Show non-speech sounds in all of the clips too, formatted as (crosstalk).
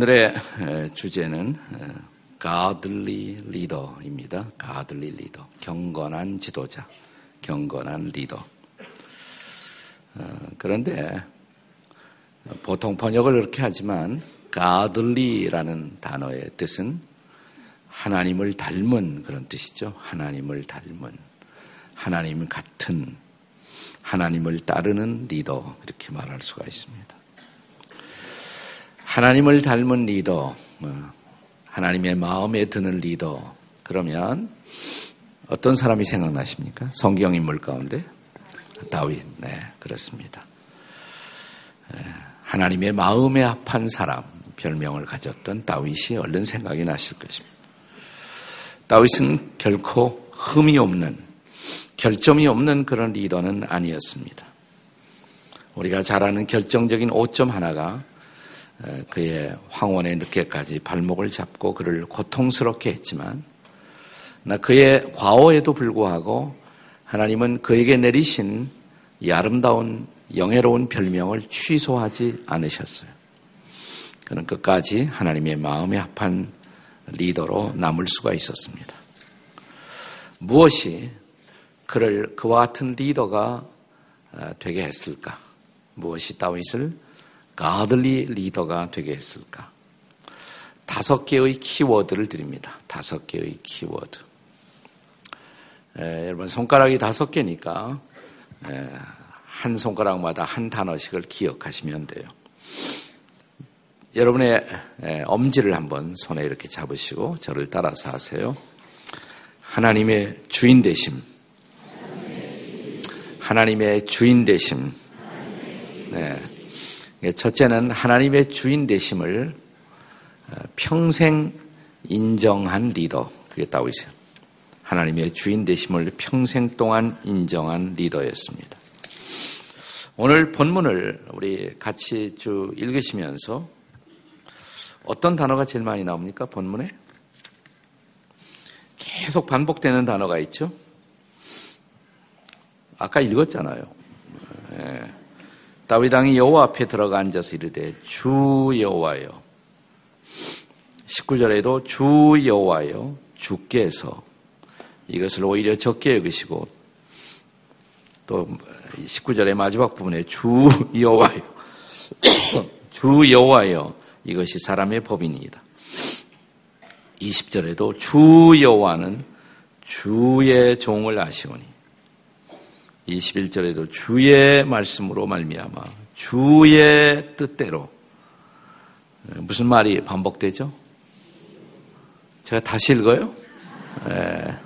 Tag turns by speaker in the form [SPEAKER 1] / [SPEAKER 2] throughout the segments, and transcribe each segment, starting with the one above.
[SPEAKER 1] 오늘의 주제는 godly leader입니다. godly leader. 경건한 지도자, 경건한 리더. 어, 그런데 보통 번역을 그렇게 하지만 godly라는 단어의 뜻은 하나님을 닮은 그런 뜻이죠. 하나님을 닮은 하나님 같은 하나님을 따르는 리더 이렇게 말할 수가 있습니다. 하나님을 닮은 리더, 어, 하나님의 마음에 드는 리더, 그러면 어떤 사람이 생각나십니까? 성경 인물 가운데? 다윗, 네, 그렇습니다. 하나님의 마음에 합한 사람, 별명을 가졌던 다윗이 얼른 생각이 나실 것입니다. 다윗은 결코 흠이 없는, 결점이 없는 그런 리더는 아니었습니다. 우리가 잘 아는 결정적인 오점 하나가 그의 황혼의 늦게까지 발목을 잡고 그를 고통스럽게 했지만 나 그의 과오에도 불구하고 하나님은 그에게 내리신 이 아름다운 영예로운 별명을 취소하지 않으셨어요. 그는 끝까지 하나님의 마음에 합한 리더로 남을 수가 있었습니다. 무엇이 그를 그와 같은 리더가 되게 했을까? 무엇이 다윗을 가들리 리더가 되게 했을까? 다섯 개의 키워드를 드립니다. 다섯 개의 키워드. 에, 여러분 손가락이 다섯 개니까 에, 한 손가락마다 한 단어씩을 기억하시면 돼요. 여러분의 에, 엄지를 한번 손에 이렇게 잡으시고 저를 따라서 하세요. 하나님의 주인 되심. 하나님의 주인 되심. 네. 첫째는 하나님의 주인 되심을 어, 평생 인정한 리더. 그게 다윗이에요. 하나님의 주인 되심을 평생 동안 인정한 리더였습니다. 오늘 본문을 우리 같이 쭉 읽으시면서 어떤 단어가 제일 많이 나옵니까? 본문에? 계속 반복되는 단어가 있죠? 아까 읽었잖아요. 예. 다윗 왕이 여호와 앞에 들어가 앉아서 이르되 주 여호와여. 19절에도 주 여호와여 주께서. 이것을 오히려 적게 여기시고 또 19절의 마지막 부분에 주 여호와여. (coughs) 주 여호와여 이것이 사람의 법이니이다. 20절에도 주 여호와는 주의 종을 아시오니 21절에도 주의 말씀으로 말미암아 주의 뜻대로 무슨 말이 반복되죠? 제가 다시 읽어요. 네.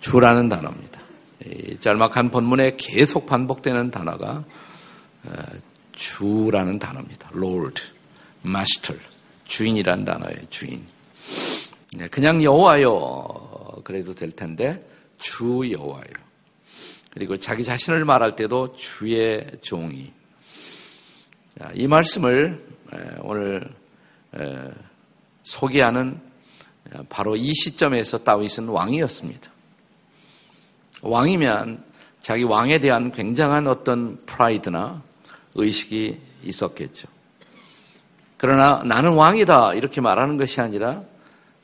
[SPEAKER 1] 주라는 단어입니다. 이 짤막한 본문에 계속 반복되는 단어가 주라는 단어입니다. Lord, Master, 주인이란 단어예요. 주인. 네, 그냥 여호와요 그래도 될 텐데 주 여호와요. 그리고 자기 자신을 말할 때도 주의 종이. 이 말씀을 오늘 소개하는 바로 이 시점에서 다윗은 왕이었습니다. 왕이면 자기 왕에 대한 굉장한 어떤 프라이드나 의식이 있었겠죠. 그러나 나는 왕이다 이렇게 말하는 것이 아니라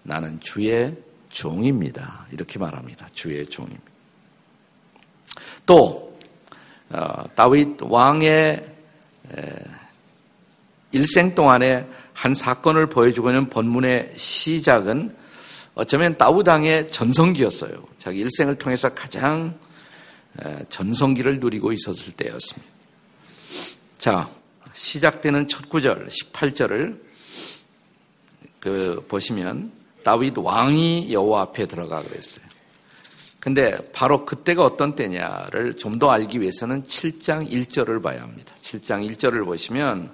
[SPEAKER 1] 나는 주의 종입니다. 이렇게 말합니다. 주의 종입니다. 또 어, 다윗 왕의 일생 동안에 한 사건을 보여주고 있는 본문의 시작은 어쩌면 다윗 왕의 전성기였어요. 자기 일생을 통해서 가장 전성기를 누리고 있었을 때였습니다. 자, 시작되는 첫 구절 18절을 그 보시면 다윗 왕이 여호와 앞에 들어가 그랬어요. 근데 바로 그때가 어떤 때냐를 좀 더 알기 위해서는 7장 1절을 봐야 합니다. 7장 1절을 보시면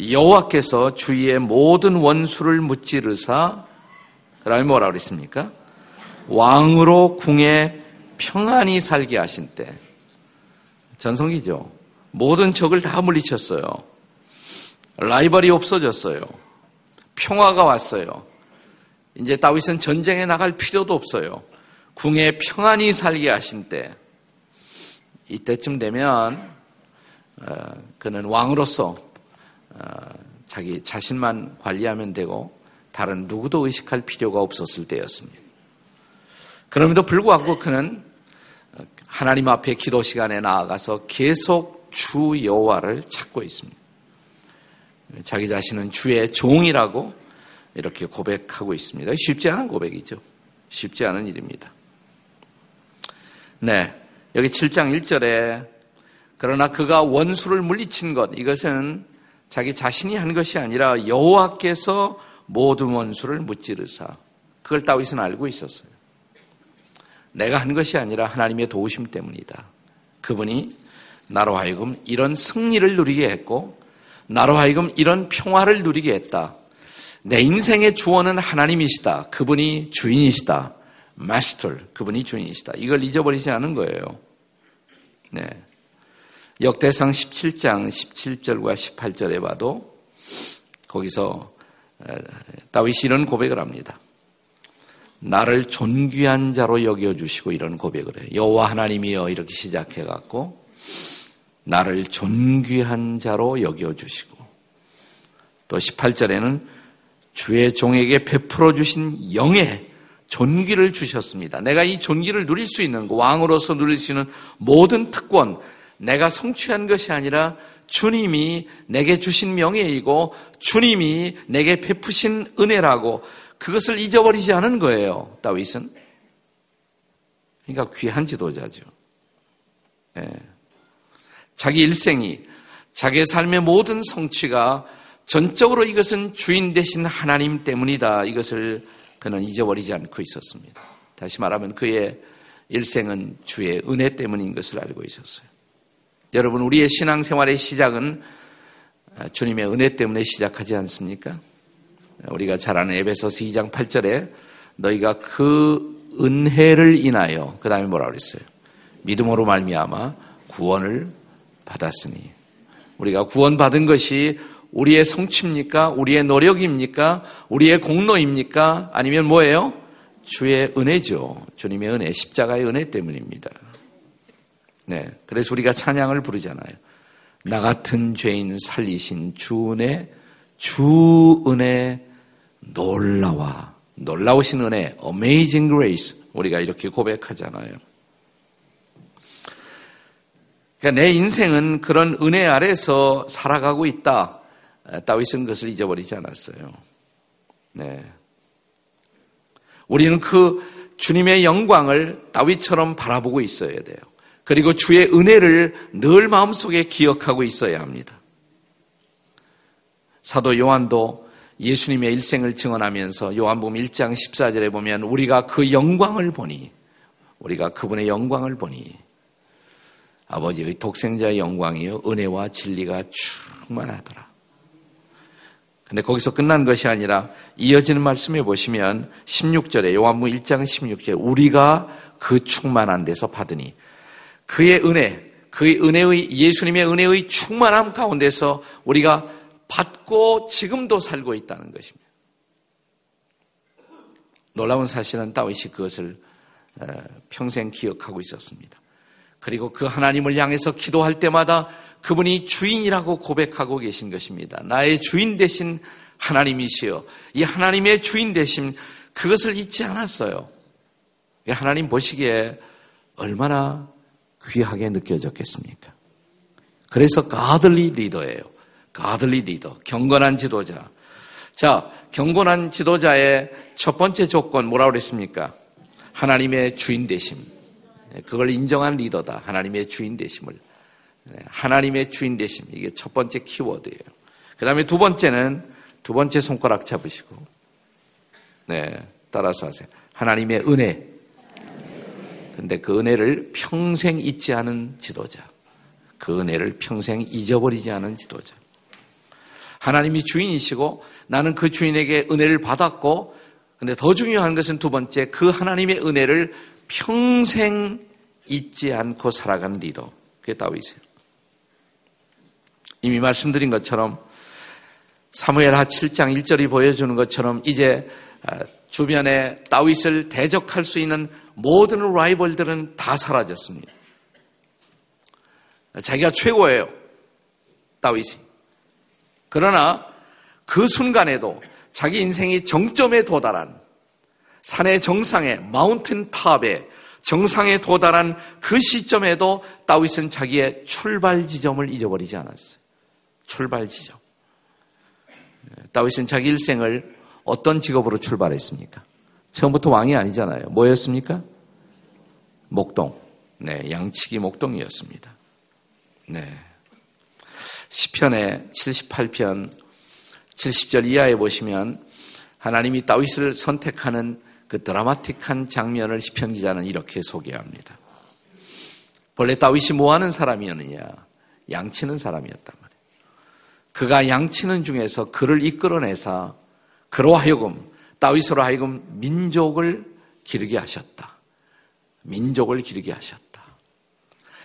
[SPEAKER 1] 여호와께서 주위의 모든 원수를 무찌르사 그다음에 뭐라 그랬습니까? 왕으로 궁에 평안히 살게 하신 때 전성기죠. 모든 적을 다 물리쳤어요. 라이벌이 없어졌어요. 평화가 왔어요. 이제 다윗은 전쟁에 나갈 필요도 없어요. 궁에 평안히 살게 하신 때 이때쯤 되면 어, 그는 왕으로서 어, 자기 자신만 관리하면 되고 다른 누구도 의식할 필요가 없었을 때였습니다. 그럼에도 불구하고 그는 하나님 앞에 기도 시간에 나아가서 계속 주 여호와를 찾고 있습니다. 자기 자신은 주의 종이라고 이렇게 고백하고 있습니다. 쉽지 않은 고백이죠. 쉽지 않은 일입니다. 네. 여기 7장 1절에 그러나 그가 원수를 물리친 것 이것은 자기 자신이 한 것이 아니라 여호와께서 모든 원수를 무찌르사 그걸 다윗은 알고 있었어요. 내가 한 것이 아니라 하나님의 도우심 때문이다. 그분이 나로 하여금 이런 승리를 누리게 했고 나로 하여금 이런 평화를 누리게 했다. 내 인생의 주원은 하나님이시다. 그분이 주인이시다. 마스터, 그분이 주인이시다. 이걸 잊어버리지 않은 거예요. 네. 역대상 17장 17절과 18절에 봐도 거기서 다윗이 이런 고백을 합니다. 나를 존귀한 자로 여겨 주시고 이런 고백을 해요. 여호와 하나님이여 이렇게 시작해 갖고 나를 존귀한 자로 여겨 주시고 또 18절에는 주의 종에게 베풀어 주신 영의 존귀를 주셨습니다. 내가 이 존귀를 누릴 수 있는 왕으로서 누릴 수 있는 모든 특권 내가 성취한 것이 아니라 주님이 내게 주신 명예이고 주님이 내게 베푸신 은혜라고 그것을 잊어버리지 않은 거예요. 다윗은. 그러니까 귀한 지도자죠. 예. 자기 일생이 자기의 삶의 모든 성취가 전적으로 이것은 주인 되신 하나님 때문이다. 이것을 그는 잊어버리지 않고 있었습니다. 다시 말하면 그의 일생은 주의 은혜 때문인 것을 알고 있었어요. 여러분, 우리의 신앙생활의 시작은 주님의 은혜 때문에 시작하지 않습니까? 우리가 잘 아는 에베소서 2장 8절에 너희가 그 은혜를 인하여 그 다음에 뭐라 그랬어요? 믿음으로 말미암아 구원을 받았으니 우리가 구원받은 것이 우리의 성취입니까? 우리의 노력입니까? 우리의 공로입니까? 아니면 뭐예요? 주의 은혜죠. 주님의 은혜, 십자가의 은혜 때문입니다. 네. 그래서 우리가 찬양을 부르잖아요. 나 같은 죄인 살리신 주 은혜, 주 은혜 놀라와. 놀라우신 은혜, amazing grace. 우리가 이렇게 고백하잖아요. 그러니까 내 인생은 그런 은혜 아래서 살아가고 있다. 다윗은 그것을 잊어버리지 않았어요. 네. 우리는 그 주님의 영광을 다윗처럼 바라보고 있어야 돼요. 그리고 주의 은혜를 늘 마음속에 기억하고 있어야 합니다. 사도 요한도 예수님의 일생을 증언하면서 요한복음 1장 14절에 보면 우리가 그 영광을 보니 우리가 그분의 영광을 보니 아버지의 독생자의 영광이요 은혜와 진리가 충만하더라. 근데 거기서 끝난 것이 아니라 이어지는 말씀에 보시면 16절에 요한복음 1장 16절 우리가 그 충만한 데서 받으니 그의 은혜, 그의 은혜의 예수님의 은혜의 충만함 가운데서 우리가 받고 지금도 살고 있다는 것입니다. 놀라운 사실은 다윗이 그것을 평생 기억하고 있었습니다. 그리고 그 하나님을 향해서 기도할 때마다 그분이 주인이라고 고백하고 계신 것입니다. 나의 주인 대신 하나님이시여. 이 하나님의 주인 대신 그것을 잊지 않았어요. 하나님 보시기에 얼마나 귀하게 느껴졌겠습니까? 그래서 가들리 리더예요. 가들리 리더, 경건한 지도자. 자, 경건한 지도자의 첫 번째 조건 뭐라고 그랬습니까? 하나님의 주인 되심. 그걸 인정한 리더다. 하나님의 주인 되심을. 네, 하나님의 주인 되심. 이게 첫 번째 키워드예요. 그 다음에 두 번째는 두 번째 손가락 잡으시고, 네, 따라서 하세요. 하나님의 은혜. 근데 그 은혜를 평생 잊지 않은 지도자. 그 은혜를 평생 잊어버리지 않은 지도자. 하나님이 주인이시고 나는 그 주인에게 은혜를 받았고 근데 더 중요한 것은 두 번째 그 하나님의 은혜를 평생 잊지 않고 살아가는 리더. 그게 다윗이에요. 이미 말씀드린 것처럼 사무엘 하 7장 1절이 보여주는 것처럼 이제 아, 주변에 다윗을 대적할 수 있는 모든 라이벌들은 다 사라졌습니다. 자기가 최고예요. 다윗이. 그러나 그 순간에도 자기 인생이 정점에 도달한 산의 정상에 마운틴 탑에 정상에 도달한 그 시점에도 다윗은 자기의 출발 지점을 잊어버리지 않았어요. 출발 지점. 다윗은 자기 일생을 어떤 직업으로 출발했습니까? 처음부터 왕이 아니잖아요. 뭐였습니까? 목동. 네, 양치기 목동이었습니다. 네. 시편의 78편 70절 이하에 보시면 하나님이 다윗을 선택하는 그 드라마틱한 장면을 시편 기자는 이렇게 소개합니다. 본래 다윗이 뭐 하는 사람이었느냐? 양치는 말이에요. 그가 양치는 중에서 그를 이끌어내사 그로 하여금 다윗으로 하여금 민족을 기르게 하셨다. 민족을 기르게 하셨다.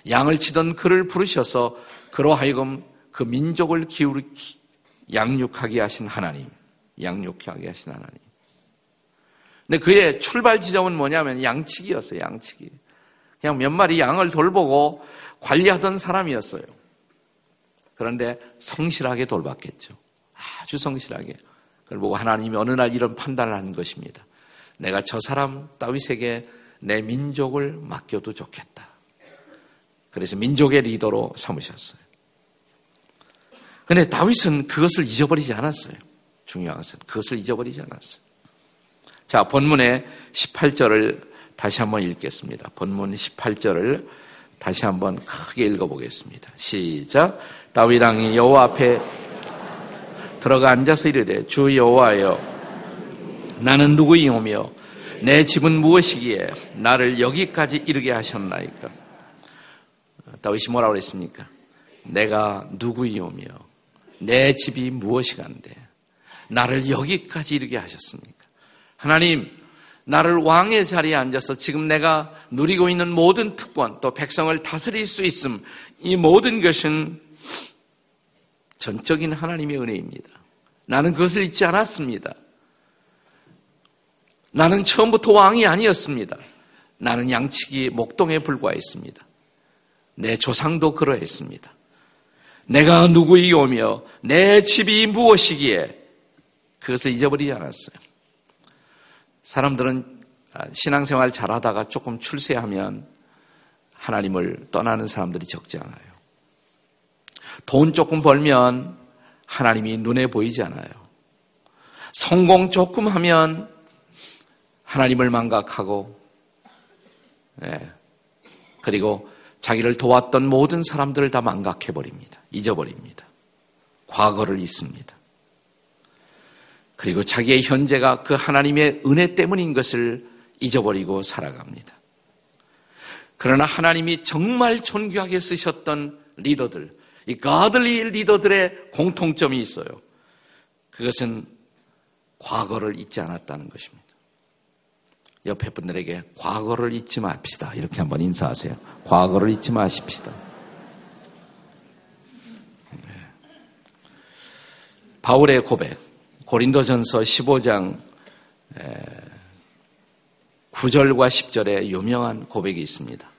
[SPEAKER 1] 양을 치던 그를 부르셔서 그로 하여금 그 민족을 기울이 양육하게 하신 하나님, 양육하게 하신 하나님. 근데 그의 출발 지점은 뭐냐면 양치기였어요, 양치기. 그냥 몇 마리 양을 돌보고 관리하던 사람이었어요. 그런데 성실하게 돌봤겠죠. 아주 성실하게. 그걸 보고 하나님이 어느 날 이런 판단을 하는 것입니다. 내가 저 사람 다윗에게 내 민족을 맡겨도 좋겠다. 그래서 민족의 리더로 삼으셨어요. 근데 다윗은 그것을 잊어버리지 않았어요. 중요한 것은 그것을 잊어버리지 않았어요. 자, 본문의 18절을 다시 한번 읽겠습니다. 본문 18절을 다시 한번 크게 읽어보겠습니다. 시작. 다윗 왕이 여호와 앞에 들어가 앉아서 이르되 주 여호와여 나는 누구이오며 내 집은 무엇이기에 나를 여기까지 이르게 하셨나이까? 다윗이 뭐라고 그랬습니까? 내가 누구이오며 내 집이 무엇이간데 나를 여기까지 이르게 하셨습니까? 하나님, 나를 왕의 자리에 앉아서 지금 내가 누리고 있는 모든 특권 또 백성을 다스릴 수 있음 이 모든 것은 전적인 하나님의 은혜입니다. 나는 그것을 잊지 않았습니다. 나는 처음부터 왕이 아니었습니다. 나는 양치기 목동에 불과했습니다. 내 조상도 그러했습니다. 내가 누구이오며 내 집이 무엇이기에 그것을 잊어버리지 않았어요. 사람들은 아, 신앙생활 잘하다가 조금 출세하면 하나님을 떠나는 사람들이 적지 않아요. 돈 조금 벌면 하나님이 눈에 보이지 않아요. 성공 조금 하면 하나님을 망각하고, 네. 그리고 자기를 도왔던 모든 사람들을 다 망각해버립니다. 잊어버립니다. 과거를 잊습니다. 그리고 자기의 현재가 그 하나님의 은혜 때문인 것을 잊어버리고 살아갑니다. 그러나 하나님이 정말 존귀하게 쓰셨던 리더들, 이 가들리 리더들의 공통점이 있어요. 그것은 과거를 잊지 않았다는 것입니다. 옆에 분들에게 과거를 잊지 맙시다. 이렇게 한번 인사하세요. 과거를 잊지 마십시다. 네. 바울의 고백. 고린도전서 15장 9절과 10절에 유명한 고백이 있습니다.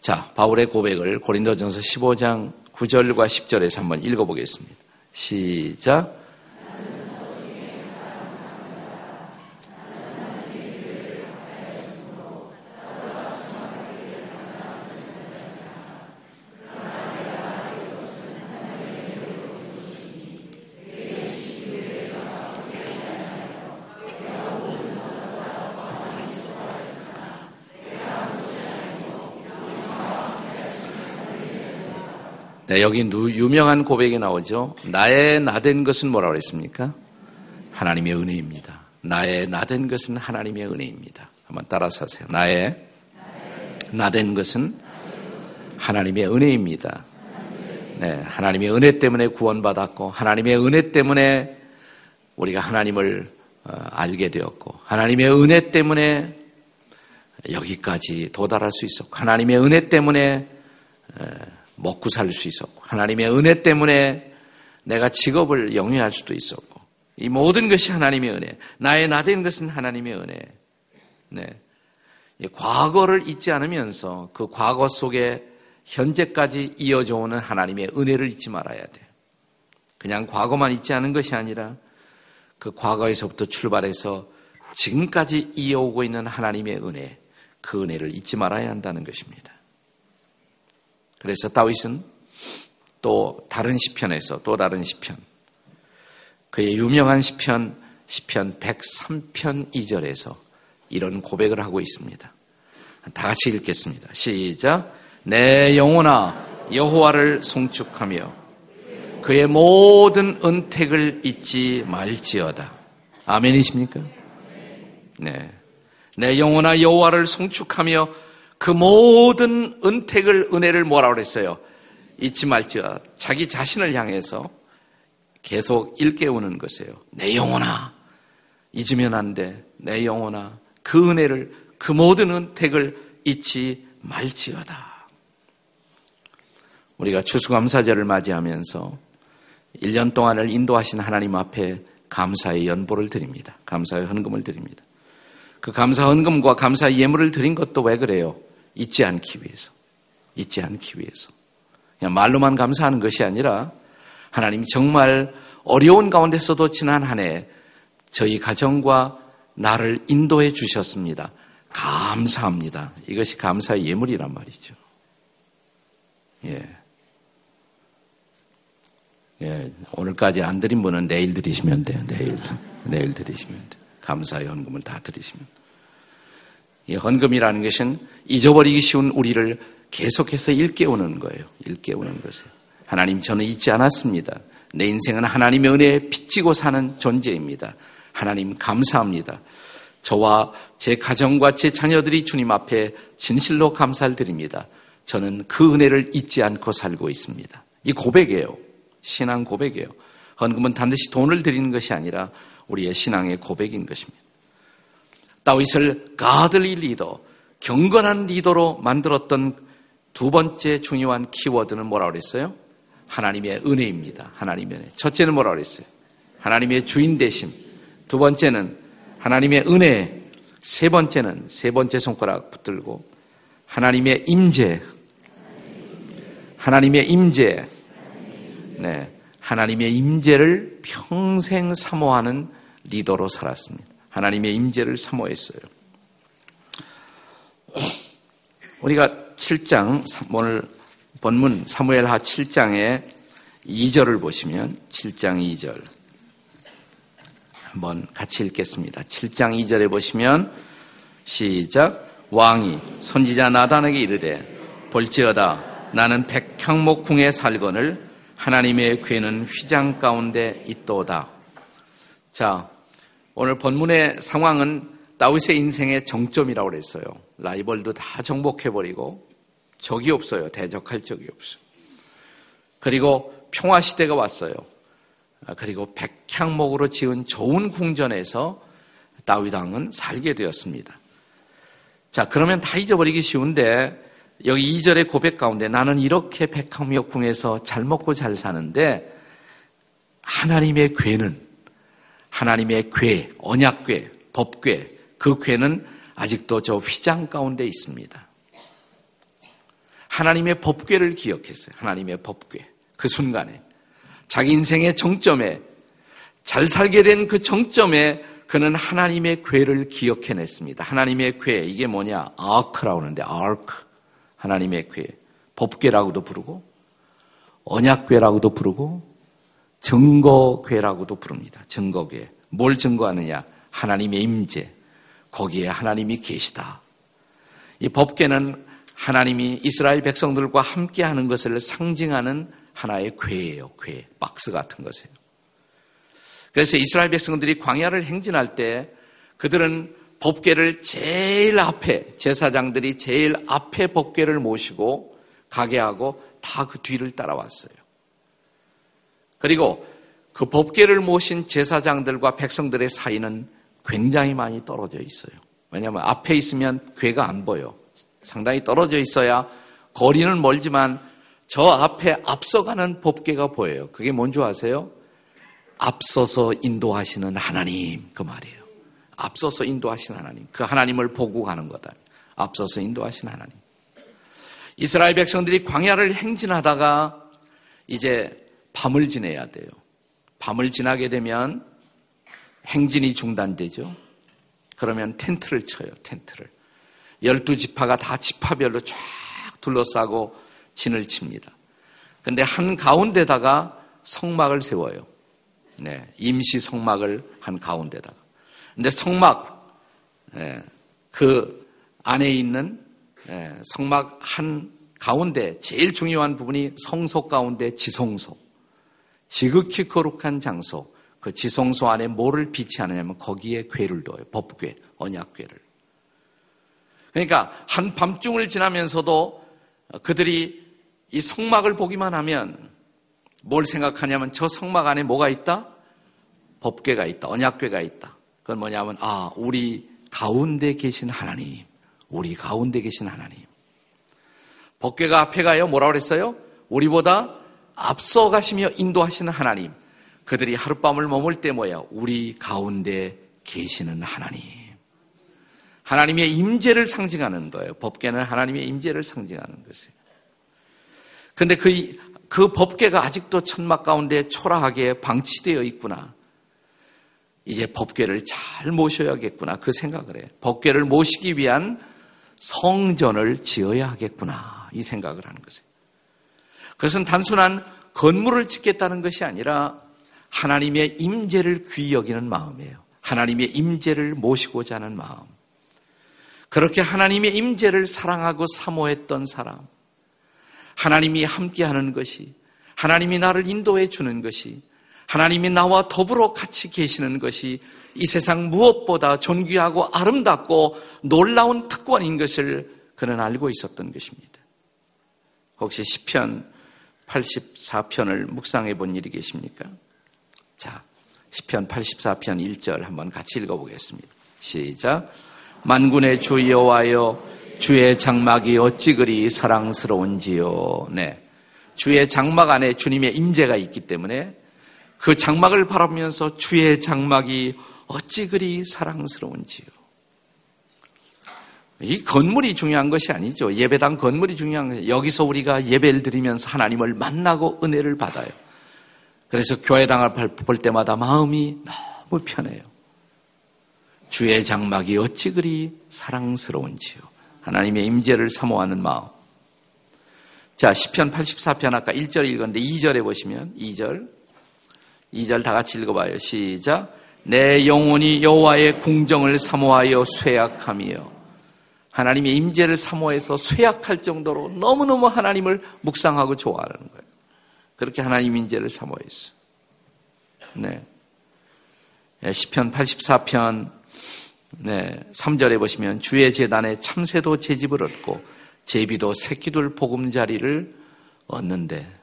[SPEAKER 1] 자, 바울의 고백을 고린도전서 15장 9절과 10절에서 한번 읽어보겠습니다. 시작. 네, 여기 유명한 고백이 나오죠. 나의 나된 것은 뭐라고 그랬습니까? 하나님의 은혜입니다. 나의 나된 것은 하나님의 은혜입니다. 한번 따라서 하세요. 나의 나된 것은 하나님의 은혜입니다. 네, 하나님의 은혜 때문에 구원받았고, 하나님의 은혜 때문에 우리가 하나님을 어, 알게 되었고, 하나님의 은혜 때문에 여기까지 도달할 수 있었고, 하나님의 은혜 때문에 먹고 살 수 있었고 하나님의 은혜 때문에 내가 직업을 영위할 수도 있었고 이 모든 것이 하나님의 은혜. 나의 나된 것은 하나님의 은혜. 네. 과거를 잊지 않으면서 그 과거 속에 현재까지 이어져 오는 하나님의 은혜를 잊지 말아야 돼. 그냥 과거만 있지 않은 것이 아니라 그 과거에서부터 출발해서 지금까지 이어오고 있는 하나님의 은혜, 그 은혜를 잊지 말아야 한다는 것입니다. 그래서 다윗은 또 다른 시편에서 또 다른 시편, 그의 유명한 시편, 시편 103편 2절에서 이런 고백을 하고 있습니다. 다 같이 읽겠습니다. 시작. 내 영혼아 여호와를 송축하며 그의 모든 은택을 잊지 말지어다. 아멘이십니까? 네. 내 영혼아 여호와를 송축하며 그 모든 은택을 은혜를 뭐라 그랬어요? 잊지 말지어다. 자기 자신을 향해서 계속 일깨우는 것이에요. 내 영혼아 잊으면 안 돼. 내 영혼아 그 은혜를 그 모든 은택을 잊지 말지어다. 우리가 추수감사절을 맞이하면서 1년 동안을 인도하신 하나님 앞에 감사의 연보를 드립니다. 감사의 헌금을 드립니다. 그 감사 헌금과 감사 예물을 드린 것도 왜 그래요? 잊지 않기 위해서. 잊지 않기 위해서. 그냥 말로만 감사하는 것이 아니라 하나님 정말 어려운 가운데서도 지난 한 해 저희 가정과 나를 인도해 주셨습니다. 감사합니다. 이것이 감사의 예물이란 말이죠. 예. 예, 오늘까지 안 드린 분은 내일 드리시면 돼요. 내일. 내일 드리시면 돼요. 감사의 헌금을 다 드리시면. 이 헌금이라는 것은 잊어버리기 쉬운 우리를 계속해서 일깨우는 거예요. 일깨우는 것이에요. 하나님 저는 잊지 않았습니다. 내 인생은 하나님의 은혜에 빚지고 사는 존재입니다. 하나님 감사합니다. 저와 제 가정과 제 자녀들이 주님 앞에 진실로 감사를 드립니다. 저는 그 은혜를 잊지 않고 살고 있습니다. 이 고백이에요. 신앙 고백이에요. 헌금은 반드시 돈을 드리는 것이 아니라 우리의 신앙의 고백인 것입니다. 다윗을 가들리 리더, 경건한 리더로 만들었던 두 번째 중요한 키워드는 뭐라고 그랬어요? 하나님의 은혜입니다. 하나님의 은혜. 첫째는 뭐라고 그랬어요? 하나님의 주인 되심. 두 번째는 하나님의 은혜. 세 번째는 세 번째 손가락 붙들고 하나님의 임재. 하나님의 임재. 네. 하나님의 임재를 평생 사모하는 리더로 살았습니다. 하나님의 임재를 사모했어요. 우리가 7장 오늘 본문 사무엘하 7장의 2절을 보시면 7장 2절 한번 같이 읽겠습니다. 7장 2절에 보시면 시작 왕이 선지자 나단에게 이르되 볼지어다 나는 백향목궁에 살거늘 하나님의 괴는 휘장 가운데 있도다. 자, 오늘 본문의 상황은 다윗의 인생의 정점이라고 그랬어요. 라이벌도 다 정복해버리고 적이 없어요. 대적할 적이 없어요. 그리고 평화 시대가 왔어요. 아, 그리고 백향목으로 지은 좋은 궁전에서 다윗 왕은 살게 되었습니다. 자, 그러면 다 잊어버리기 쉬운데 여기 2절의 고백 가운데 나는 이렇게 백합역궁에서 잘 먹고 잘 사는데 하나님의 괴는 하나님의 괴, 언약괴, 법괴, 그 괴는 아직도 저 휘장 가운데 있습니다. 하나님의 법괴를 기억했어요. 하나님의 법괴. 그 순간에 자기 인생의 정점에 잘 살게 된 그 정점에 그는 하나님의 괴를 기억해냈습니다. 하나님의 괴 이게 뭐냐? 아크라고 하는데 아크 하나님의 괴, 법궤라고도 부르고 언약궤라고도 부르고 증거궤라고도 부릅니다. 증거궤. 뭘 증거하느냐? 하나님의 임재. 거기에 하나님이 계시다. 이 법궤는 하나님이 이스라엘 백성들과 함께 하는 것을 상징하는 하나의 궤예요. 궤. 박스 같은 것이에요. 그래서 이스라엘 백성들이 광야를 행진할 때 그들은 법궤를 제일 앞에 제사장들이 제일 앞에 법궤를 모시고 가게 하고 다 그 뒤를 따라왔어요. 그리고 그 법궤를 모신 제사장들과 백성들의 사이는 굉장히 많이 떨어져 있어요. 왜냐하면 앞에 있으면 괴가 안 보여. 상당히 떨어져 있어야 거리는 멀지만 저 앞에 앞서가는 법궤가 보여요. 그게 뭔지 아세요? 앞서서 인도하시는 하나님 그 말이에요. 앞서서 인도하신 하나님. 그 하나님을 보고 가는 거다. 앞서서 인도하신 하나님. 이스라엘 백성들이 광야를 행진하다가 이제 밤을 지내야 돼요. 밤을 지나게 되면 행진이 중단되죠. 그러면 텐트를 쳐요, 텐트를. 열두 지파가 다 지파별로 쫙 둘러싸고 진을 칩니다. 근데 한 가운데다가 성막을 세워요. 네, 임시 성막을 한 가운데다가. 근데 성막, 네, 그 안에 있는 네, 성막 한 가운데 제일 중요한 부분이 성소 가운데 지성소. 지극히 거룩한 장소. 그 지성소 안에 뭐를 비치하느냐면 거기에 괴를 둬요. 법괴, 언약괴를. 그러니까 한 밤중을 지나면서도 그들이 이 성막을 보기만 하면 뭘 생각하냐면 저 성막 안에 뭐가 있다? 법궤가 있다. 언약궤가 있다. 그건 뭐냐면 아, 우리 가운데 계신 하나님. 우리 가운데 계신 하나님. 법궤가 앞에 가요. 뭐라고 그랬어요? 우리보다 앞서 가시며 인도하시는 하나님. 그들이 하룻밤을 머물 때 뭐야? 우리 가운데 계시는 하나님. 하나님의 임재를 상징하는 거예요. 법궤는 하나님의 임재를 상징하는 것이에요. 근데 그, 그 법궤가 아직도 천막 가운데 초라하게 방치되어 있구나. 이제 법궤를 잘 모셔야겠구나. 그 생각을 해요. 법궤를 모시기 위한 성전을 지어야 하겠구나. 이 생각을 하는 것이에요. 그것은 단순한 건물을 짓겠다는 것이 아니라 하나님의 임재를 귀히 여기는 마음이에요. 하나님의 임재를 모시고자 하는 마음. 그렇게 하나님의 임재를 사랑하고 사모했던 사람. 하나님이 함께하는 것이 하나님이 나를 인도해 주는 것이 하나님이 나와 더불어 같이 계시는 것이 이 세상 무엇보다 존귀하고 아름답고 놀라운 특권인 것을 그는 알고 있었던 것입니다. 혹시 시편 84편을 묵상해 본 일이 계십니까? 자, 시편 84편 1절 한번 같이 읽어보겠습니다. 시작. 만군의 주 여호와여 주의 장막이 어찌 그리 사랑스러운지요. 네. 주의 장막 안에 주님의 임재가 있기 때문에 그 장막을 바라보면서 주의 장막이 어찌 그리 사랑스러운지요. 이 건물이 중요한 것이 아니죠. 예배당 건물이 중요한 것이 여기서 우리가 예배를 드리면서 하나님을 만나고 은혜를 받아요. 그래서 교회당을 볼 때마다 마음이 너무 편해요. 주의 장막이 어찌 그리 사랑스러운지요. 하나님의 임재를 사모하는 마음. 자, 10편 84편 아까 1절 읽었는데 2절에 보시면 2절 2절 다 같이 읽어봐요. 시작. 내 영혼이 여호와의 궁정을 사모하여 쇠약하며 하나님의 임재를 사모해서 쇠약할 정도로 너무너무 하나님을 묵상하고 좋아하는 거예요. 그렇게 하나님 인재를 사모했어. 네. 예, 시편 84편 네, 3절에 보시면 주의 재단에 참새도 제집을 얻고 제비도 새끼들 보금자리를 얻는데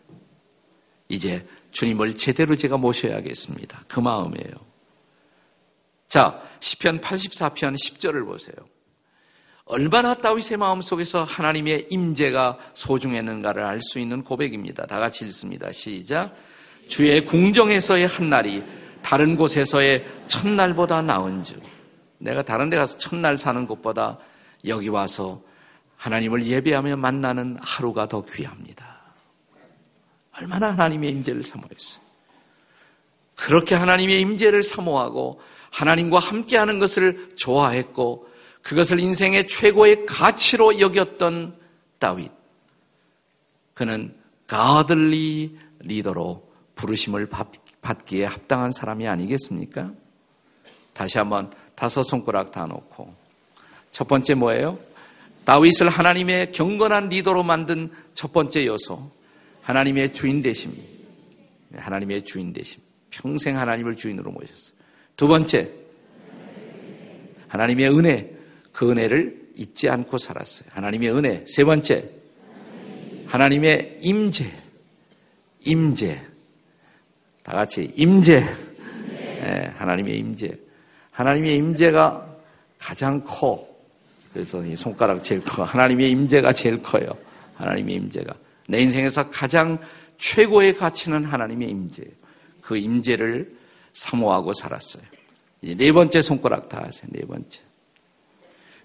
[SPEAKER 1] 이제 주님을 제대로 제가 모셔야겠습니다. 그 마음이에요. 자, 시편 84편 10절을 보세요. 얼마나 다윗의 마음속에서 하나님의 임재가 소중했는가를 알 수 있는 고백입니다. 다 같이 읽습니다. 시작. 주의 궁정에서의 한 날이 다른 곳에서의 첫날보다 나은 줄. 내가 다른 데 가서 첫날 사는 것보다 여기 와서 하나님을 예배하며 만나는 하루가 더 귀합니다. 얼마나 하나님의 임재를 사모했어요. 그렇게 하나님의 임재를 사모하고 하나님과 함께하는 것을 좋아했고 그것을 인생의 최고의 가치로 여겼던 다윗. 그는 가들리 리더로 부르심을 받기에 합당한 사람이 아니겠습니까? 다시 한번 다섯 손가락 다 놓고 첫 번째 뭐예요? 다윗을 하나님의 경건한 리더로 만든 첫 번째 요소 하나님의 주인 되심 하나님의 주인 되심 평생 하나님을 주인으로 모셨어요. 두 번째 하나님의 은혜 그 은혜를 잊지 않고 살았어요. 하나님의 은혜. 세 번째, 하나님의 임재. 임재. 다 같이 임재. 네, 하나님의 임재. 하나님의 임재가 가장 커. 그래서 이 손가락 제일 커. 하나님의 임재가 제일 커요. 하나님의 임재가. 내 인생에서 가장 최고의 가치는 하나님의 임재. 그 임재를 사모하고 살았어요. 네 번째 손가락 다 하세요. 네 번째.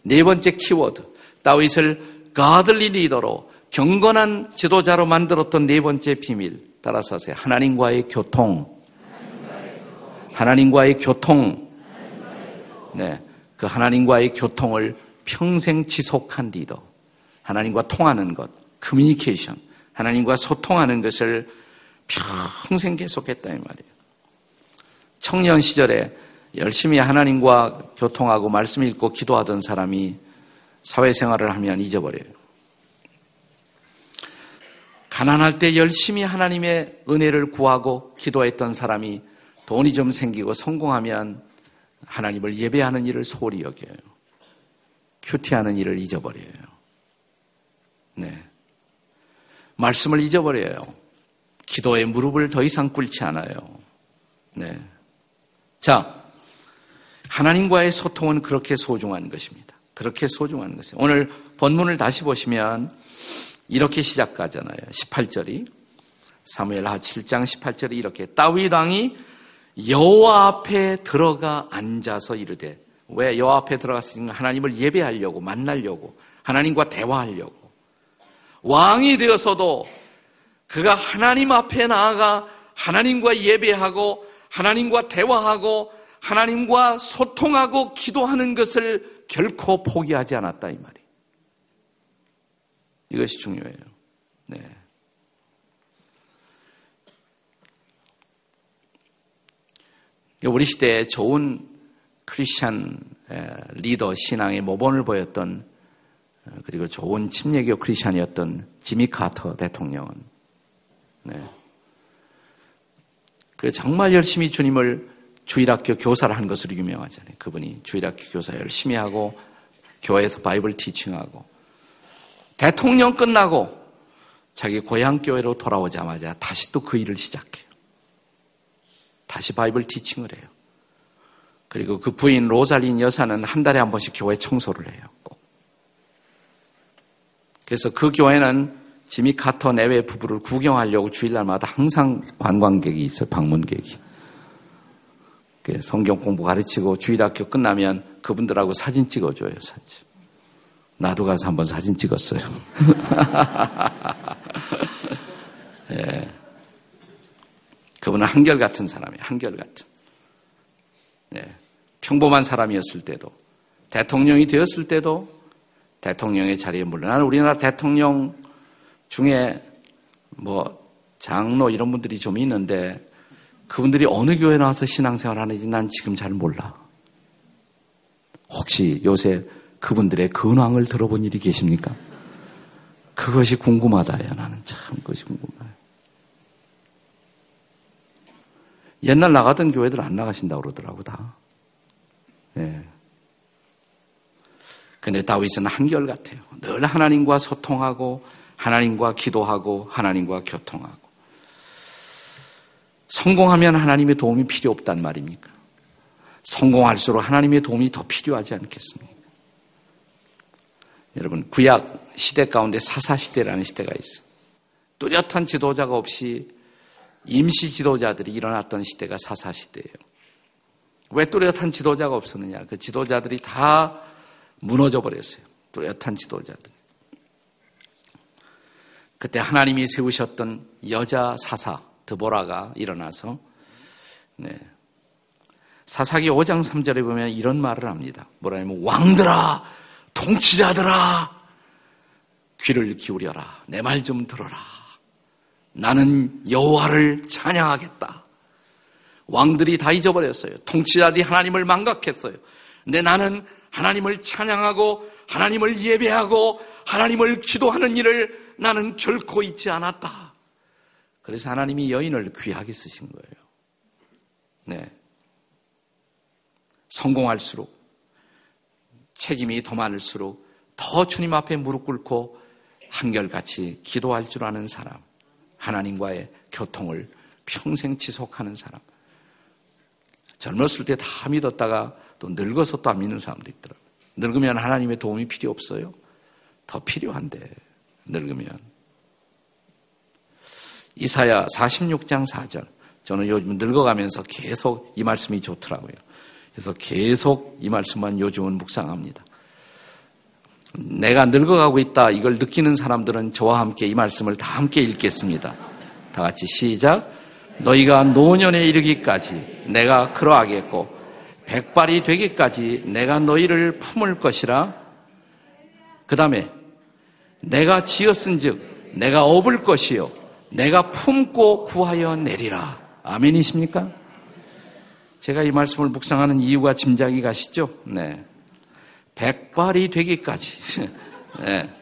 [SPEAKER 1] 네 번째 키워드. 다윗을 가들리 리더로 경건한 지도자로 만들었던 네 번째 비밀. 따라서 하세요. 하나님과의 교통. 하나님과의 교통, 네, 그 하나님과의 교통을 평생 지속한 리더, 하나님과 통하는 것, 커뮤니케이션, 하나님과 소통하는 것을 평생 계속했다 이 말이에요. 청년 시절에 열심히 하나님과 교통하고 말씀 읽고 기도하던 사람이 사회생활을 하면 잊어버려요. 가난할 때 열심히 하나님의 은혜를 구하고 기도했던 사람이 돈이 좀 생기고 성공하면 하나님을 예배하는 일을 소홀히 여겨요. 큐티하는 일을 잊어버려요. 네. 말씀을 잊어버려요. 기도의 무릎을 더 이상 꿇지 않아요. 네. 자, 하나님과의 소통은 그렇게 소중한 것입니다. 그렇게 소중한 것이에요. 오늘 본문을 다시 보시면 이렇게 시작하잖아요. 18절이 사무엘 하 7장 18절이 이렇게 다윗 왕이 여호와 앞에 들어가 앉아서 이르되 왜 여호와 앞에 들어갔으니까 하나님을 예배하려고 만나려고 하나님과 대화하려고 왕이 되어서도 그가 하나님 앞에 나아가 하나님과 예배하고 하나님과 대화하고 하나님과 소통하고 기도하는 것을 결코 포기하지 않았다 이 말이에요. 이것이 중요해요. 네. 우리 시대에 좋은 크리스찬 리더 신앙의 모범을 보였던 그리고 좋은 침례교 크리스찬이었던 지미 카터 대통령은 네. 그 정말 열심히 주님을 주일학교 교사를 한 것으로 유명하잖아요. 그분이 주일학교 교사 열심히 하고 교회에서 바이블 티칭하고 대통령 끝나고 자기 고향 교회로 돌아오자마자 다시 또 그 일을 시작해요. 다시 바이블 티칭을 해요. 그리고 그 부인 로잘린 여사는 한 달에 한 번씩 교회 청소를 해요. 꼭. 그래서 그 교회는 지미 카터 내외 부부를 구경하려고 주일날마다 항상 관광객이 있어요. 방문객이. 성경 공부 가르치고 주일학교 끝나면 그분들하고 사진 찍어줘요. 사진. 나도 가서 한번 사진 찍었어요. (laughs) 예. 그분은 한결같은 사람이에요. 한결같은. 예. 평범한 사람이었을 때도, 대통령이 되었을 때도, 대통령의 자리에 물러나는 우리나라 대통령 중에 뭐 장로 이런 분들이 좀 있는데 그분들이 어느 교회 나와서 신앙생활 하는지 난 지금 잘 몰라. 혹시 요새 그분들의 근황을 들어본 일이 계십니까? 그것이 궁금하다요. 나는 참 그것이 궁금해요. 옛날 나가던 교회들 안 나가신다고 그러더라고, 다. 예. 근데 다윗은 한결 같아요. 늘 하나님과 소통하고, 하나님과 기도하고, 하나님과 교통하고. 성공하면 하나님의 도움이 필요 없단 말입니까? 성공할수록 하나님의 도움이 더 필요하지 않겠습니까? 여러분, 구약 시대 가운데 사사시대라는 시대가 있어요. 뚜렷한 지도자가 없이 임시 지도자들이 일어났던 시대가 사사시대예요. 왜 뚜렷한 지도자가 없었느냐? 그 지도자들이 다 무너져 버렸어요. 뚜렷한 지도자들. 그때 하나님이 세우셨던 여자 사사 드보라가 일어나서 네. 사사기 5장 3절에 보면 이런 말을 합니다. 뭐라냐면 왕들아 통치자들아, 귀를 기울여라. 내 말 좀 들어라. 나는 여호와를 찬양하겠다. 왕들이 다 잊어버렸어요. 통치자들이 하나님을 망각했어요. 근데 나는 하나님을 찬양하고 하나님을 예배하고 하나님을 기도하는 일을 나는 결코 잊지 않았다. 그래서 하나님이 여인을 귀하게 쓰신 거예요. 네. 성공할수록 책임이 더 많을수록 더 주님 앞에 무릎 꿇고 한결같이 기도할 줄 아는 사람, 하나님과의 교통을 평생 지속하는 사람. 젊었을 때 다 믿었다가 또 늙어서 또 안 믿는 사람도 있더라고요. 늙으면 하나님의 도움이 필요 없어요? 더 필요한데, 늙으면. 이사야 46장 4절. 저는 요즘 늙어가면서 계속 이 말씀이 좋더라고요. 그래서 계속 이 말씀만 요즘은 묵상합니다. 내가 늙어가고 있다 이걸 느끼는 사람들은 저와 함께 이 말씀을 다 함께 읽겠습니다. 다 같이 시작. 너희가 노년에 이르기까지 내가 그러하겠고 백발이 되기까지 내가 너희를 품을 것이라. 그 다음에 내가 지었은즉 내가 업을 것이요 내가 품고 구하여 내리라. 아멘이십니까? 제가 이 말씀을 묵상하는 이유가 짐작이 가시죠? 네. 백발이 되기까지. (laughs) 네.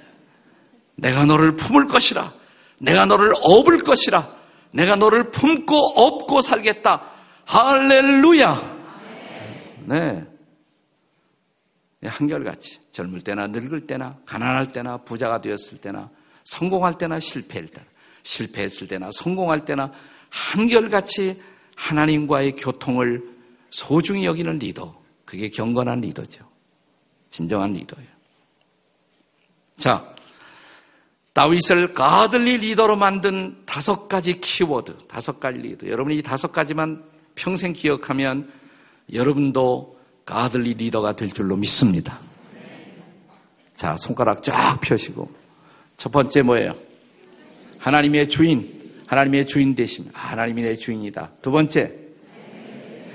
[SPEAKER 1] 내가 너를 품을 것이라. 내가 너를 업을 것이라. 내가 너를 품고 업고 살겠다. 할렐루야. 네. 한결같이 젊을 때나 늙을 때나 가난할 때나 부자가 되었을 때나 성공할 때나 실패할 때나 실패했을 때나 성공할 때나 한결같이 하나님과의 교통을 소중히 여기는 리더. 그게 경건한 리더죠. 진정한 리더예요. 자, 다윗을 godly 리더로 만든 다섯 가지 키워드, 다섯 가지 리더. 여러분이 이 다섯 가지만 평생 기억하면 여러분도 godly 리더가 될 줄로 믿습니다. 자, 손가락 쫙 펴시고. 첫 번째 뭐예요? 하나님의 주인, 하나님의 주인 되심. 하나님이 내 주인이다. 두 번째,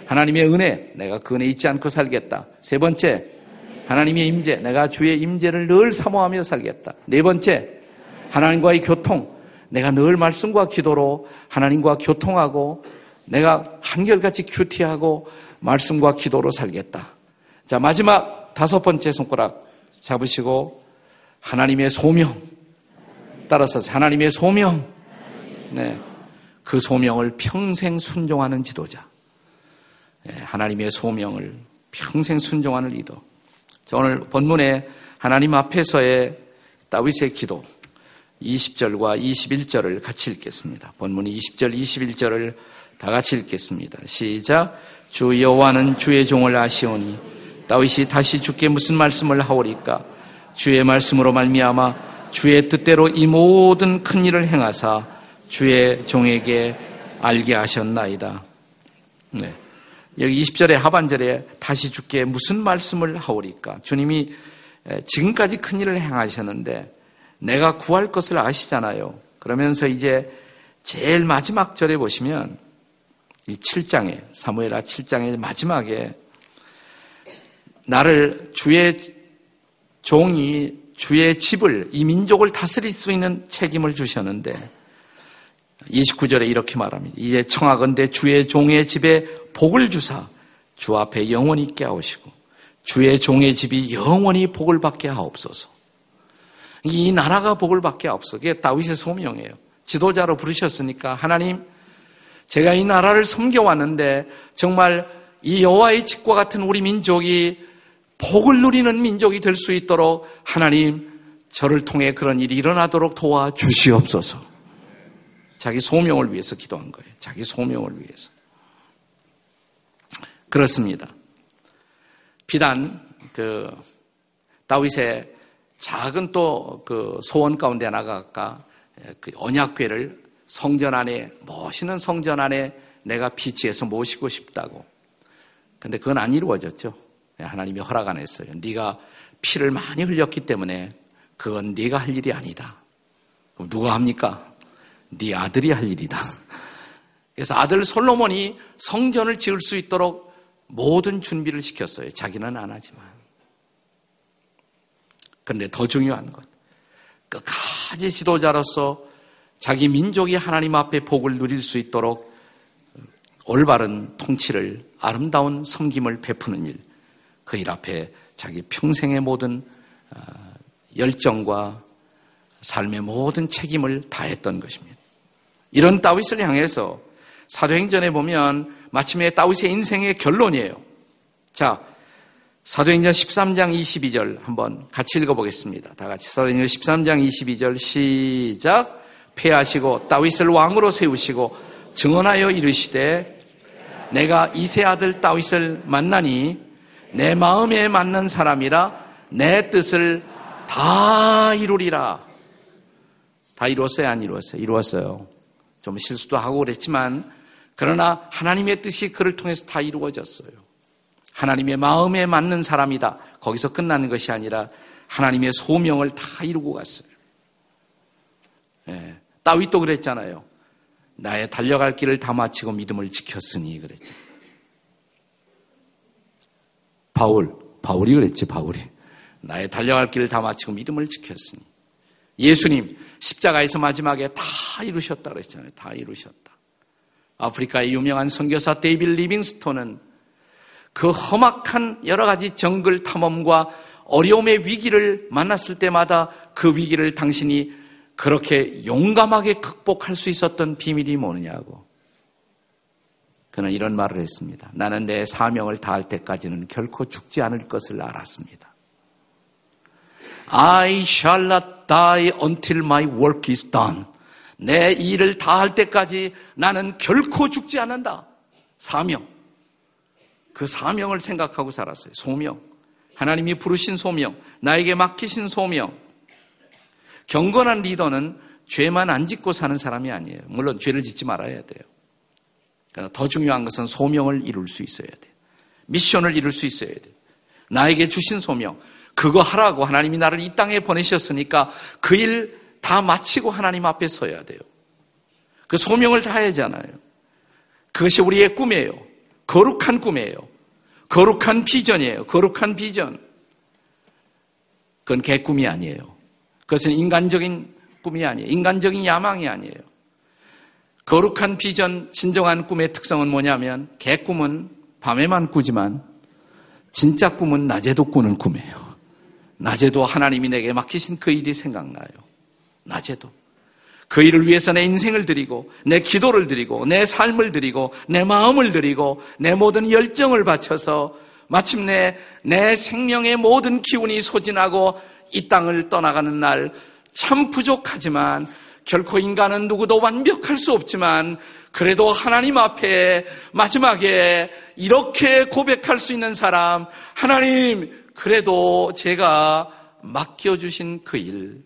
[SPEAKER 1] 하나님의 은혜, 내가 그 은혜 잊지 않고 살겠다. 세 번째, 하나님의 임재, 내가 주의 임재를 늘 사모하며 살겠다. 네 번째, 하나님과의 교통, 내가 늘 말씀과 기도로 하나님과 교통하고 내가 한결같이 큐티하고 말씀과 기도로 살겠다. 자, 마지막 다섯 번째 손가락 잡으시고 하나님의 소명 따라서 하나님의 소명 네. 그 소명을 평생 순종하는 지도자. 네, 하나님의 소명을 평생 순종하는 리더. 자, 오늘 본문에 하나님 앞에서의 다윗의 기도 20절과 21절을 같이 읽겠습니다. 본문 20절, 21절을 다 같이 읽겠습니다. 시작. 주 여호와는 주의 종을 아시오니 다윗이 다시 주께 무슨 말씀을 하오리까? 주의 말씀으로 말미암아 주의 뜻대로 이 모든 큰 일을 행하사 주의 종에게 알게 하셨나이다. 네. 여기 20절의 하반절에 다시 주께 무슨 말씀을 하오리까? 주님이 지금까지 큰 일을 행하셨는데 내가 구할 것을 아시잖아요. 그러면서 이제 제일 마지막 절에 보시면 이 7장에 사무엘하 7장의 마지막에 나를 주의 종이 주의 집을 이 민족을 다스릴 수 있는 책임을 주셨는데 29절에 이렇게 말합니다. 이제 청하건대 주의 종의 집에 복을 주사 주 앞에 영원히 있게 하시고 주의 종의 집이 영원히 복을 받게 하옵소서. 이 나라가 복을 받게 하옵소서. 그게 다윗의 소명이에요. 지도자로 부르셨으니까 하나님 제가 이 나라를 섬겨왔는데 정말 이 여호와의 집과 같은 우리 민족이 복을 누리는 민족이 될 수 있도록 하나님 저를 통해 그런 일이 일어나도록 도와 주시옵소서. 자기 소명을 위해서 기도한 거예요. 자기 소명을 위해서. 그렇습니다. 비단 그 다윗의 작은 또 그 소원 가운데 하나가 그 언약궤를 성전 안에 멋있는 성전 안에 내가 비치해서 모시고 싶다고. 근데 그건 안 이루어졌죠. 하나님이 허락 안 했어요. 네가 피를 많이 흘렸기 때문에 그건 네가 할 일이 아니다. 그럼 누가 합니까? 네 아들이 할 일이다. 그래서 아들 솔로몬이 성전을 지을 수 있도록 모든 준비를 시켰어요. 자기는 안 하지만. 그런데 더 중요한 것. 끝까지 지도자로서 자기 민족이 하나님 앞에 복을 누릴 수 있도록 올바른 통치를 아름다운 섬김을 베푸는 일, 그 일 앞에 자기 평생의 모든 어, 열정과 삶의 모든 책임을 다했던 것입니다. 이런 다윗을 향해서 사도행전에 보면 마침내 다윗의 인생의 결론이에요. 자, 사도행전 13장 22절 한번 같이 읽어보겠습니다. 다 같이 사도행전 13장 22절 시작. 폐하시고 다윗을 왕으로 세우시고 증언하여 이르시되 내가 이세 아들 다윗을 만나니 내 마음에 맞는 사람이라 내 뜻을 다 이루리라. 다 이루었어요? 안 이루었어요? 이루었어요. 좀 실수도 하고 그랬지만 그러나 하나님의 뜻이 그를 통해서 다 이루어졌어요. 하나님의 마음에 맞는 사람이다. 거기서 끝나는 것이 아니라 하나님의 소명을 다 이루고 갔어요. 예. 다윗도 그랬잖아요. 나의 달려갈 길을 다 마치고 믿음을 지켰으니 그랬죠. 바울, 바울이 그랬지, 바울이. 나의 달려갈 길을 다 마치고 믿음을 지켰으니. 예수님, 십자가에서 마지막에 다 이루셨다 그랬잖아요. 다 이루셨다. 아프리카의 유명한 선교사 데이빌 리빙스톤은 그 험악한 여러 가지 정글 탐험과 어려움의 위기를 만났을 때마다 그 위기를 당신이 그렇게 용감하게 극복할 수 있었던 비밀이 뭐느냐고. 그는 이런 말을 했습니다. 나는 내 사명을 다할 때까지는 결코 죽지 않을 것을 알았습니다. I shall not die until my work is done. 내 일을 다할 때까지 나는 결코 죽지 않는다. 사명. 그 사명을 생각하고 살았어요. 소명. 하나님이 부르신 소명. 나에게 맡기신 소명. 경건한 리더는 죄만 안 짓고 사는 사람이 아니에요. 물론 죄를 짓지 말아야 돼요. 그러나 더 중요한 것은 소명을 이룰 수 있어야 돼요. 미션을 이룰 수 있어야 돼요. 나에게 주신 소명. 그거 하라고 하나님이 나를 이 땅에 보내셨으니까 그 일 다 마치고 하나님 앞에 서야 돼요. 그 소명을 다해야잖아요. 그것이 우리의 꿈이에요. 거룩한 꿈이에요. 거룩한 비전이에요. 거룩한 비전. 그건 개꿈이 아니에요. 그것은 인간적인 꿈이 아니에요. 인간적인 야망이 아니에요. 거룩한 비전, 진정한 꿈의 특성은 뭐냐면 개꿈은 밤에만 꾸지만 진짜 꿈은 낮에도 꾸는 꿈이에요. 낮에도 하나님이 내게 맡기신 그 일이 생각나요. 낮에도. 그 일을 위해서 내 인생을 드리고, 내 기도를 드리고, 내 삶을 드리고, 내 마음을 드리고, 내 모든 열정을 바쳐서 마침내 내 생명의 모든 기운이 소진하고 이 땅을 떠나가는 날 참 부족하지만 결코 인간은 누구도 완벽할 수 없지만 그래도 하나님 앞에 마지막에 이렇게 고백할 수 있는 사람, 하나님, 그래도 제가 맡겨주신 그 일,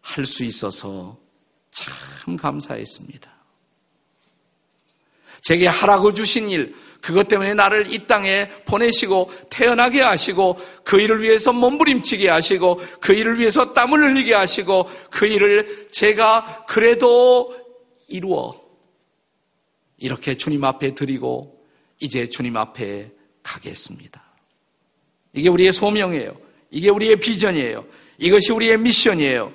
[SPEAKER 1] 할 수 있어서 참 감사했습니다. 제게 하라고 주신 일, 그것 때문에 나를 이 땅에 보내시고 태어나게 하시고 그 일을 위해서 몸부림치게 하시고 그 일을 위해서 땀을 흘리게 하시고 그 일을 제가 그래도 이루어 이렇게 주님 앞에 드리고 이제 주님 앞에 가겠습니다. 이게 우리의 소명이에요. 이게 우리의 비전이에요. 이것이 우리의 미션이에요.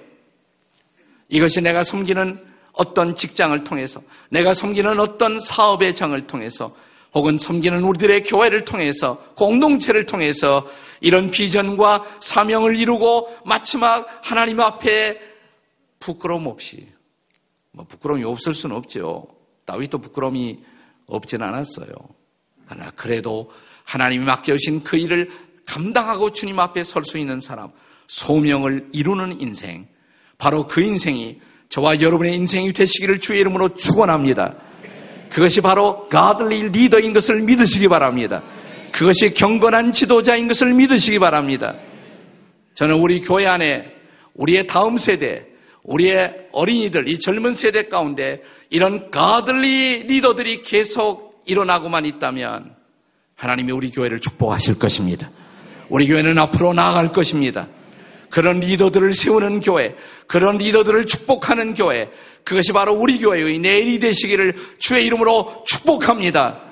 [SPEAKER 1] 이것이 내가 섬기는 어떤 직장을 통해서, 내가 섬기는 어떤 사업의 장을 통해서, 혹은 섬기는 우리들의 교회를 통해서, 공동체를 통해서 이런 비전과 사명을 이루고 마지막 하나님 앞에 부끄러움 없이, 뭐 부끄러움이 없을 수는 없죠. 다윗도 부끄러움이 없진 않았어요. 그러나 그래도 하나님이 맡겨주신 그 일을 감당하고 주님 앞에 설 수 있는 사람, 소명을 이루는 인생, 바로 그 인생이 저와 여러분의 인생이 되시기를 주의 이름으로 축원합니다. 그것이 바로 godly 리더인 것을 믿으시기 바랍니다. 그것이 경건한 지도자인 것을 믿으시기 바랍니다. 저는 우리 교회 안에 우리의 다음 세대, 우리의 어린이들, 이 젊은 세대 가운데 이런 godly 리더들이 계속 일어나고만 있다면 하나님이 우리 교회를 축복하실 것입니다. 우리 교회는 앞으로 나아갈 것입니다. 그런 리더들을 세우는 교회, 그런 리더들을 축복하는 교회, 그것이 바로 우리 교회의 내일이 되시기를 주의 이름으로 축복합니다.